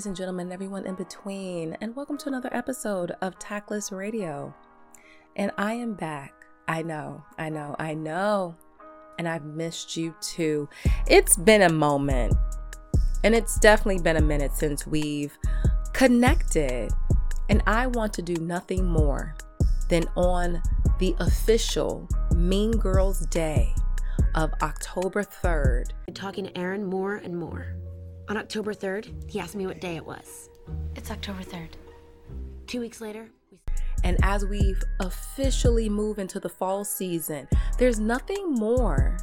Ladies and gentlemen, everyone in between, and welcome to another episode of Tactless Radio. And I am back. I know, I know, I know. And I've missed you too. It's been a moment, and it's definitely been a minute since we've connected. And I want to do nothing more than on the official Mean Girls Day of October 3rd, talking to Aaron more and more. On October 3rd, he asked me what day it was. It's October 3rd. Two weeks later, we And as we've officially moved into the fall season, there's nothing more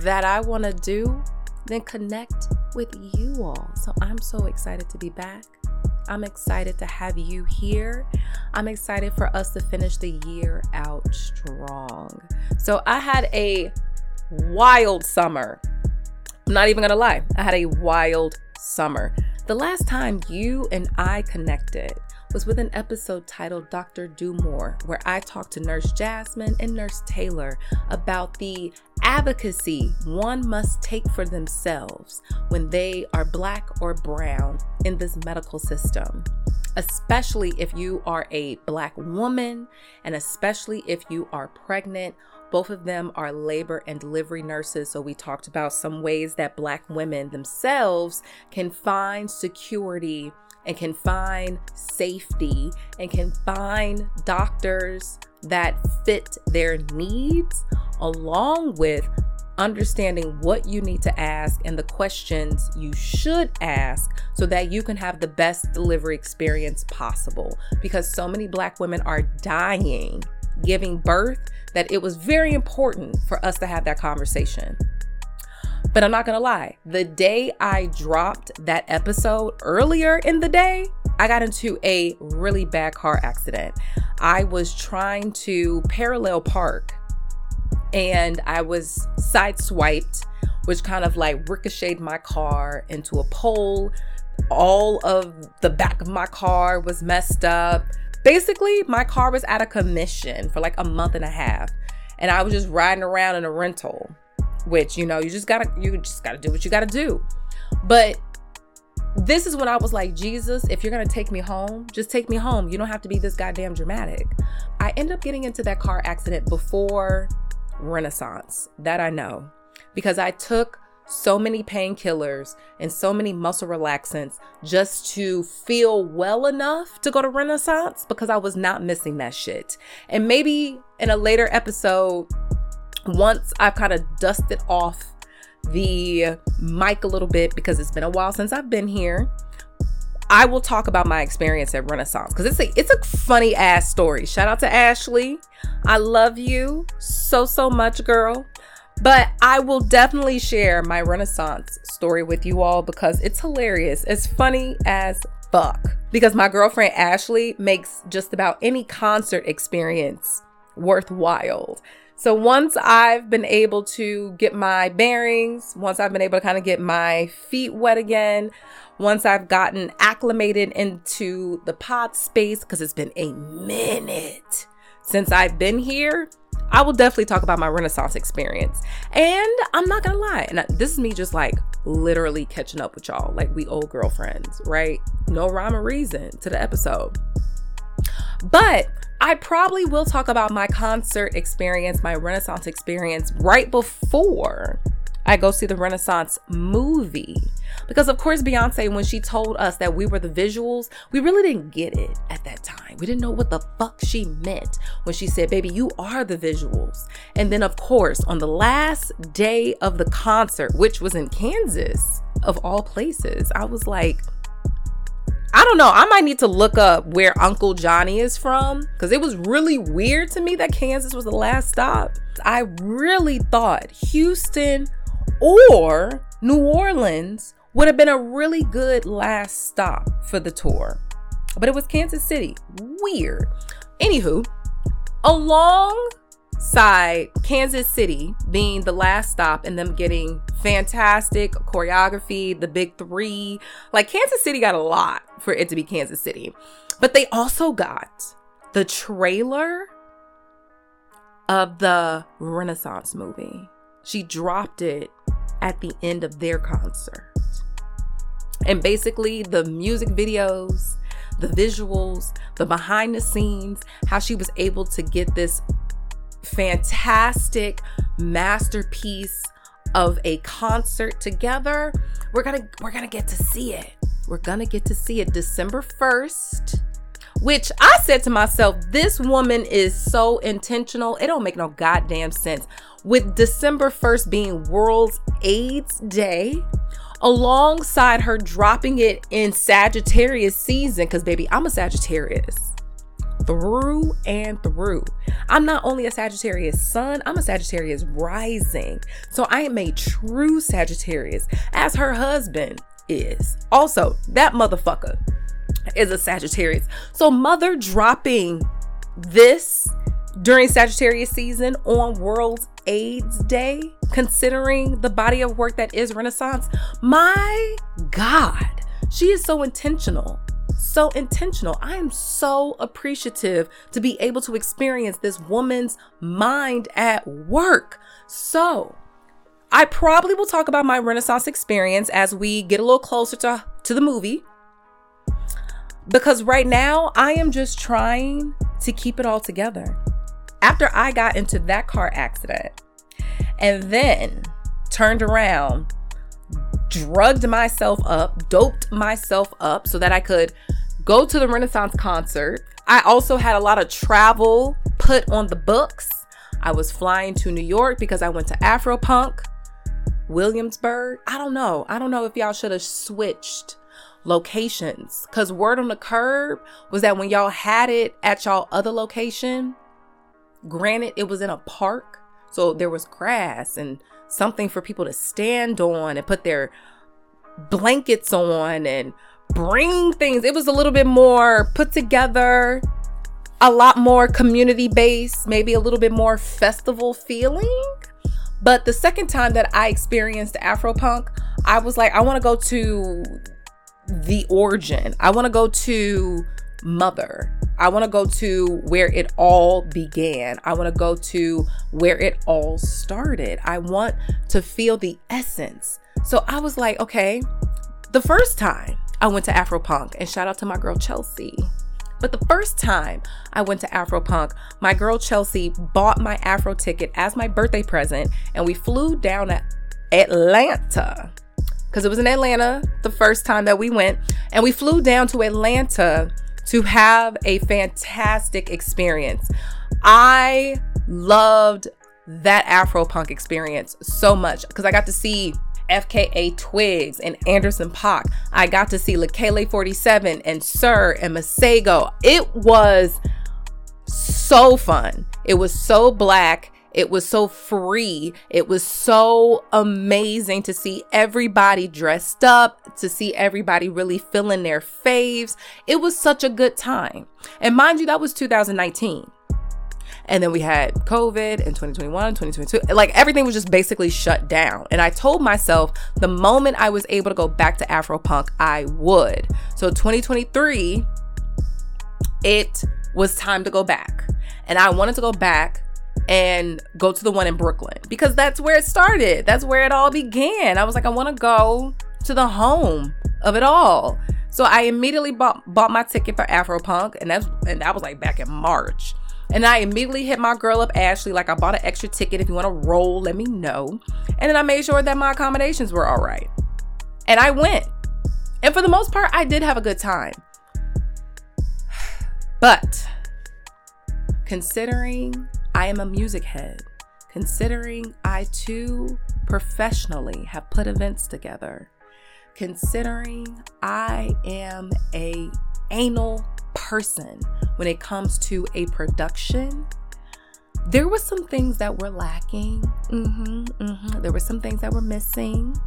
that I want to do than connect with you all. So I'm so excited to be back. I'm excited to have you here. I'm excited for us to finish the year out strong. So I had a wild summer. I'm not even gonna lie, I had a wild summer. The last time you and I connected was with an episode titled Dr. Do More, where I talked to Nurse Jasmine and Nurse Taylor about the advocacy one must take for themselves when they are black or brown in this medical system. Especially if you are a black woman, and especially if you are pregnant both of them are labor and delivery nurses. So, we talked about some ways that Black women themselves can find security and can find safety and can find doctors that fit their needs, along with understanding what you need to ask and the questions you should ask so that you can have the best delivery experience possible. Because so many Black women are dying giving birth that it was very important for us to have that conversation. But I'm not gonna lie, the day I dropped that episode earlier in the day, I got into a really bad car accident. I was trying to parallel park and I was sideswiped, which kind of like ricocheted my car into a pole. All of the back of my car was messed up. Basically my car was out of commission for like a month and a half and i was just riding around in a rental which you know you just gotta you just gotta do what you gotta do. But this is when i was like jesus if you're gonna take me home just take me home. You don't have to be this goddamn dramatic. I ended up getting into that car accident before renaissance that i know because i took so many painkillers and so many muscle relaxants just to feel well enough to go to Renaissance because I was not missing that shit. And maybe in a later episode, once I've kind of dusted off the mic a little bit because it's been a while since I've been here. I will talk about my experience at Renaissance because it's a it's a funny ass story. Shout out to Ashley. I love you so so much, girl. But I will definitely share my Renaissance story with you all because it's hilarious. It's funny as fuck. Because my girlfriend Ashley makes just about any concert experience worthwhile. So once I've been able to get my bearings, once I've been able to kind of get my feet wet again, once I've gotten acclimated into the pod space, because it's been a minute since I've been here, I will definitely talk about my Renaissance experience. And I'm not gonna lie, and this is me just like literally catching up with y'all, like we old girlfriends, right? No rhyme or reason to the episode. But I probably will talk about my concert experience, my Renaissance experience right before I go see the Renaissance movie. Because, of course, Beyonce, when she told us that we were the visuals, we really didn't get it at that time. We didn't know what the fuck she meant when she said, baby, you are the visuals. And then, of course, on the last day of the concert, which was in Kansas, of all places, I was like, I don't know. I might need to look up where Uncle Johnny is from because it was really weird to me that Kansas was the last stop. I really thought Houston or New Orleans would have been a really good last stop for the tour, but it was Kansas City. Weird. Anywho, along side, Kansas City being the last stop and them getting fantastic choreography, the big three. Like Kansas City got a lot for it to be Kansas City. But they also got the trailer of the Renaissance movie. She dropped it at the end of their concert. And basically, the music videos, the visuals, the behind the scenes, how she was able to get this fantastic masterpiece of a concert together. We're going to we're going to get to see it. We're going to get to see it December 1st. Which I said to myself, this woman is so intentional. It don't make no goddamn sense. With December 1st being World AIDS Day, alongside her dropping it in Sagittarius season, because baby, I'm a Sagittarius through and through. I'm not only a Sagittarius sun, I'm a Sagittarius rising. So I am a true Sagittarius, as her husband is. Also, that motherfucker is a Sagittarius. So, mother dropping this during Sagittarius season on World AIDS Day, considering the body of work that is Renaissance, my God, she is so intentional so intentional. I am so appreciative to be able to experience this woman's mind at work. So, I probably will talk about my Renaissance experience as we get a little closer to, to the movie. Because right now, I am just trying to keep it all together. After I got into that car accident and then turned around drugged myself up, doped myself up so that I could go to the Renaissance concert. I also had a lot of travel put on the books. I was flying to New York because I went to Afropunk, Williamsburg. I don't know. I don't know if y'all should have switched locations because word on the curb was that when y'all had it at y'all other location, granted, it was in a park. So there was grass and something for people to stand on and put their blankets on and bring things. It was a little bit more put together, a lot more community based, maybe a little bit more festival feeling. But the second time that I experienced Afropunk, I was like, I want to go to the origin. I want to go to mother. I want to go to where it all began. I want to go to where it all started. I want to feel the essence. So I was like, okay, the first time I went to Afropunk, and shout out to my girl Chelsea. But the first time I went to Afropunk, my girl Chelsea bought my Afro ticket as my birthday present, and we flew down to Atlanta because it was in Atlanta the first time that we went, and we flew down to Atlanta to have a fantastic experience. I loved that Afro punk experience so much because I got to see FKA Twigs and Anderson .Paak. I got to see Leikeli 47 and Sir and Masego. It was so fun. It was so black. It was so free. It was so amazing to see everybody dressed up, to see everybody really filling their faves. It was such a good time. And mind you, that was 2019. And then we had COVID in 2021, 2022. Like everything was just basically shut down. And I told myself the moment I was able to go back to Afropunk, I would. So 2023, it was time to go back. And I wanted to go back and go to the one in Brooklyn because that's where it started. That's where it all began. I was like, I want to go to the home of it all. So I immediately bought bought my ticket for Afropunk, and that's and that was like back in March. And I immediately hit my girl up, Ashley, like I bought an extra ticket. If you want to roll, let me know. And then I made sure that my accommodations were all right. And I went. And for the most part, I did have a good time. But considering I am a music head, considering I too professionally have put events together, considering I am a anal person when it comes to a production, there were some things that were lacking. Mm-hmm, mm-hmm. There were some things that were missing.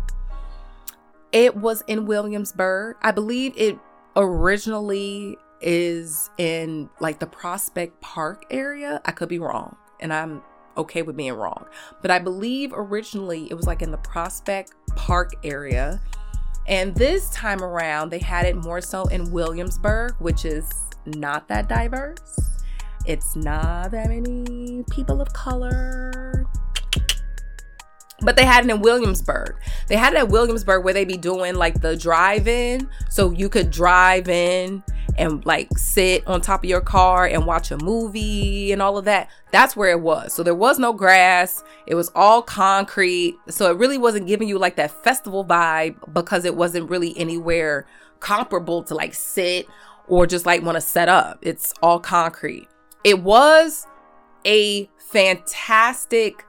It was in Williamsburg. I believe it originally is in like the Prospect Park area. I could be wrong, and I'm okay with being wrong. But I believe originally it was like in the Prospect Park area. And this time around, they had it more so in Williamsburg, which is not that diverse. It's not that many people of color. But they had it in Williamsburg. They had it at Williamsburg where they be doing like the drive in. So you could drive in and like sit on top of your car and watch a movie and all of that. That's where it was. So there was no grass. It was all concrete. So it really wasn't giving you like that festival vibe because it wasn't really anywhere comparable to like sit or just like want to set up. It's all concrete. It was a fantastic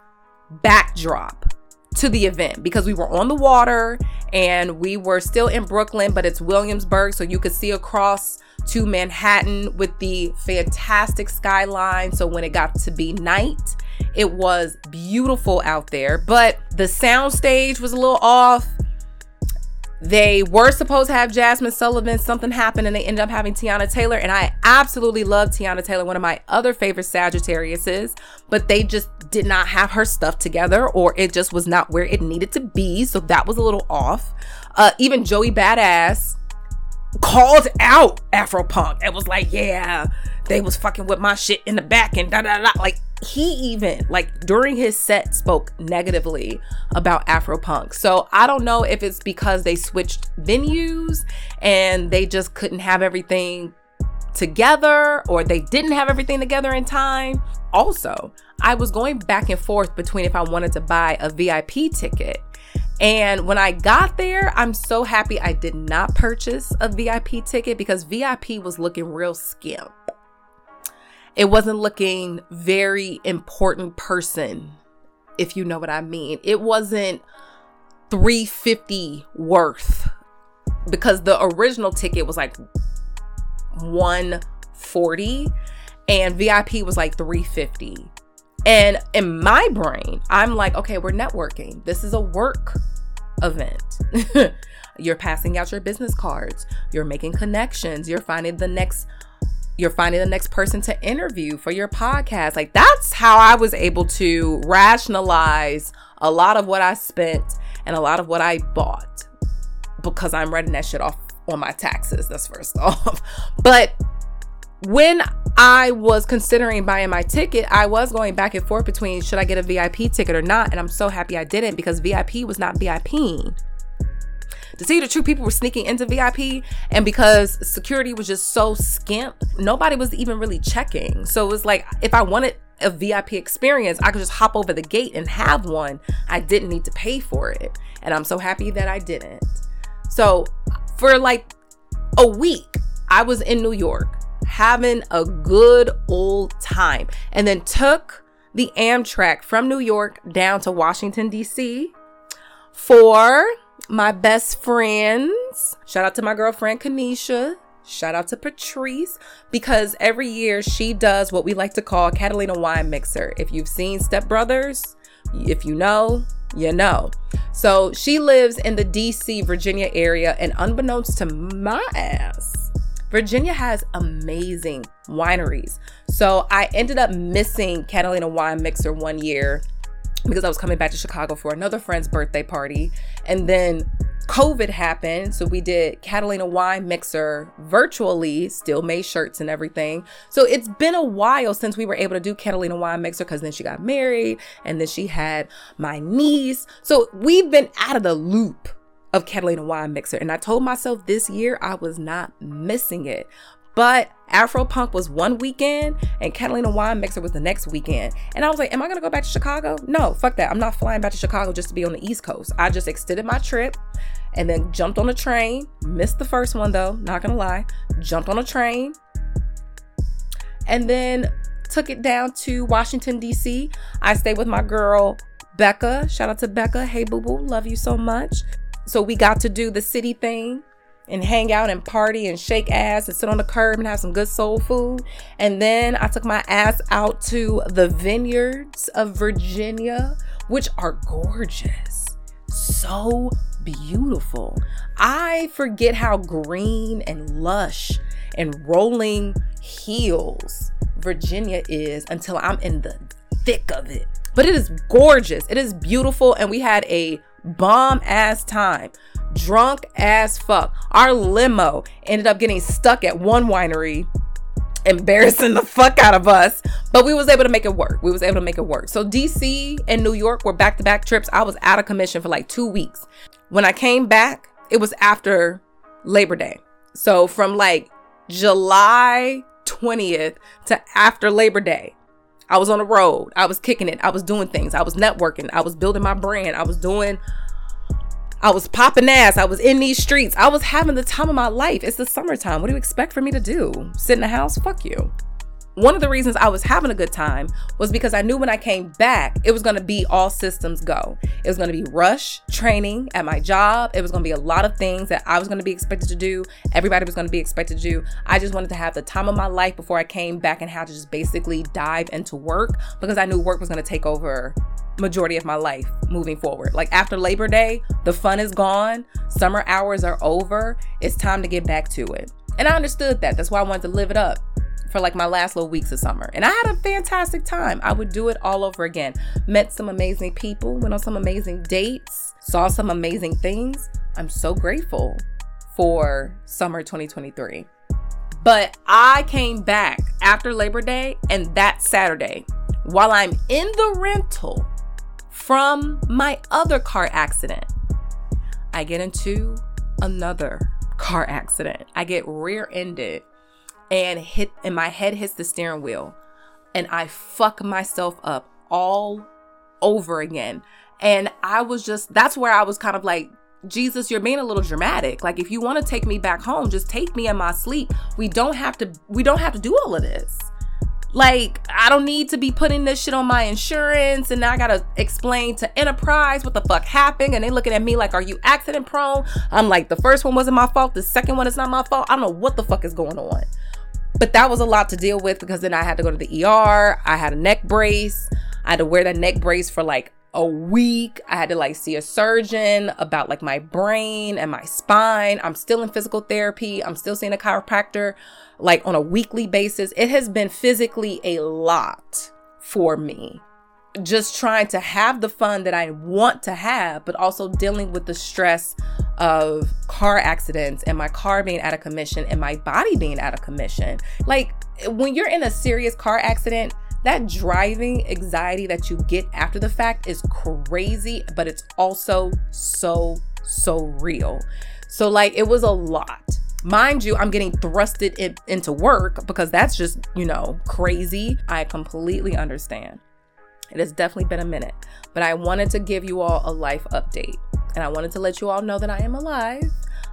backdrop to the event because we were on the water and we were still in Brooklyn, but it's Williamsburg, so you could see across to Manhattan with the fantastic skyline. So when it got to be night, it was beautiful out there, but the sound stage was a little off. They were supposed to have Jazmine Sullivan. Something happened and they ended up having Teyana Taylor. And I absolutely love Teyana Taylor, one of my other favorite Sagittariuses, but they just did not have her stuff together or it just was not where it needed to be. So that was a little off. Uh, even Joey Badass called out Afropunk and was like, yeah, they was fucking with my shit in the back and da da da. Like he even like during his set spoke negatively about Afropunk. So I don't know if it's because they switched venues and they just couldn't have everything together or they didn't have everything together in time. Also, I was going back and forth between if I wanted to buy a VIP ticket and when I got there, I'm so happy I did not purchase a VIP ticket because VIP was looking real skimp. It wasn't looking very important person, if you know what I mean. It wasn't 350 worth because the original ticket was like 140 and VIP was like 350. And in my brain, I'm like, okay, we're networking. This is a work event. you're passing out your business cards. You're making connections. You're finding the next you're finding the next person to interview for your podcast. Like that's how I was able to rationalize a lot of what I spent and a lot of what I bought because I'm writing that shit off on my taxes. That's first off. But when I was considering buying my ticket, I was going back and forth between should I get a VIP ticket or not. And I'm so happy I didn't because VIP was not VIP. To see the true people were sneaking into VIP, and because security was just so skimp, nobody was even really checking. So it was like if I wanted a VIP experience, I could just hop over the gate and have one. I didn't need to pay for it. And I'm so happy that I didn't. So for like a week, I was in New York having a good old time and then took the Amtrak from New York down to Washington, D.C. for my best friends. Shout out to my girlfriend, Kanisha. Shout out to Patrice because every year she does what we like to call Catalina Wine Mixer. If you've seen Step Brothers, if you know, you know. So she lives in the DC, Virginia area, and unbeknownst to my ass, Virginia has amazing wineries. So I ended up missing Catalina Wine Mixer one year because I was coming back to Chicago for another friend's birthday party. And then COVID happened. So we did Catalina Wine Mixer virtually, still made shirts and everything. So it's been a while since we were able to do Catalina Wine Mixer because then she got married and then she had my niece. So we've been out of the loop of Catalina Wine Mixer. And I told myself this year I was not missing it. But Afro Punk was one weekend and Catalina Wine Mixer was the next weekend. And I was like, am I gonna go back to Chicago? No, fuck that. I'm not flying back to Chicago just to be on the East Coast. I just extended my trip and then jumped on a train. Missed the first one though, not gonna lie. Jumped on a train and then took it down to Washington, D.C. I stayed with my girl Becca. Shout out to Becca. Hey, boo boo. Love you so much. So we got to do the city thing and hang out and party and shake ass and sit on the curb and have some good soul food. And then I took my ass out to the vineyards of Virginia, which are gorgeous. So beautiful. I forget how green and lush and rolling hills Virginia is until I'm in the thick of it. But it is gorgeous. It is beautiful. And we had a bomb ass time. Drunk as fuck. Our limo ended up getting stuck at one winery embarrassing the fuck out of us but we was able to make it work we was able to make it work so dc and new york were back-to-back trips i was out of commission for like two weeks when i came back it was after labor day so from like july 20th to after labor day I was on the road. I was kicking it. I was doing things. I was networking. I was building my brand. I was doing I was popping ass. I was in these streets. I was having the time of my life. It's the summertime. What do you expect for me to do? Sit in the house? Fuck you one of the reasons I was having a good time was because I knew when I came back, it was going to be all systems go. It was going to be rush training at my job. It was going to be a lot of things that I was going to be expected to do. Everybody was going to be expected to do. I just wanted to have the time of my life before I came back and had to just basically dive into work because I knew work was going to take over majority of my life moving forward. Like after Labor Day, the fun is gone, summer hours are over. It's time to get back to it. And I understood that. That's why I wanted to live it up for like my last little weeks of summer. And I had a fantastic time. I would do it all over again. Met some amazing people, went on some amazing dates, saw some amazing things. I'm so grateful for summer 2023. But I came back after Labor Day and that Saturday while I'm in the rental from my other car accident. I get into another car accident. I get rear ended and hit and my head hits the steering wheel and I fuck myself up all over again. And I was just that's where I was kind of like Jesus, you're being a little dramatic. Like if you want to take me back home, just take me in my sleep. We don't have to we don't have to do all of this. Like, I don't need to be putting this shit on my insurance and now I gotta explain to Enterprise what the fuck happened. And they looking at me like, are you accident prone? I'm like, the first one wasn't my fault, the second one is not my fault. I don't know what the fuck is going on. But that was a lot to deal with because then I had to go to the ER. I had a neck brace. I had to wear that neck brace for like a week. I had to like see a surgeon about like my brain and my spine. I'm still in physical therapy. I'm still seeing a chiropractor like on a weekly basis. It has been physically a lot for me just trying to have the fun that I want to have, but also dealing with the stress of car accidents and my car being out of commission and my body being out of commission. Like when you're in a serious car accident, that driving anxiety that you get after the fact is crazy, but it's also so, so real. So, like, it was a lot. Mind you, I'm getting thrusted in, into work because that's just, you know, crazy. I completely understand. It has definitely been a minute, but I wanted to give you all a life update. And I wanted to let you all know that I am alive.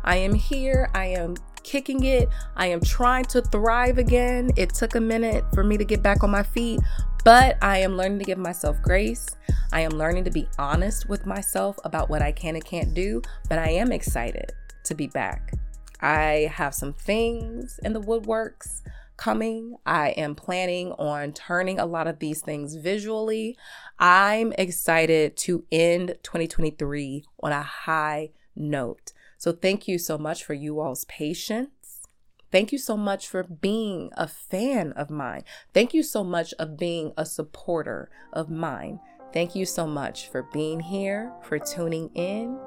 I am here. I am kicking it. I am trying to thrive again. It took a minute for me to get back on my feet, but I am learning to give myself grace. I am learning to be honest with myself about what I can and can't do, but I am excited to be back. I have some things in the woodworks coming. I am planning on turning a lot of these things visually. I'm excited to end 2023 on a high note. So, thank you so much for you all's patience. Thank you so much for being a fan of mine. Thank you so much of being a supporter of mine. Thank you so much for being here, for tuning in.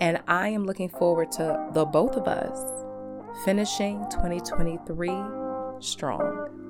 And I am looking forward to the both of us finishing 2023 strong.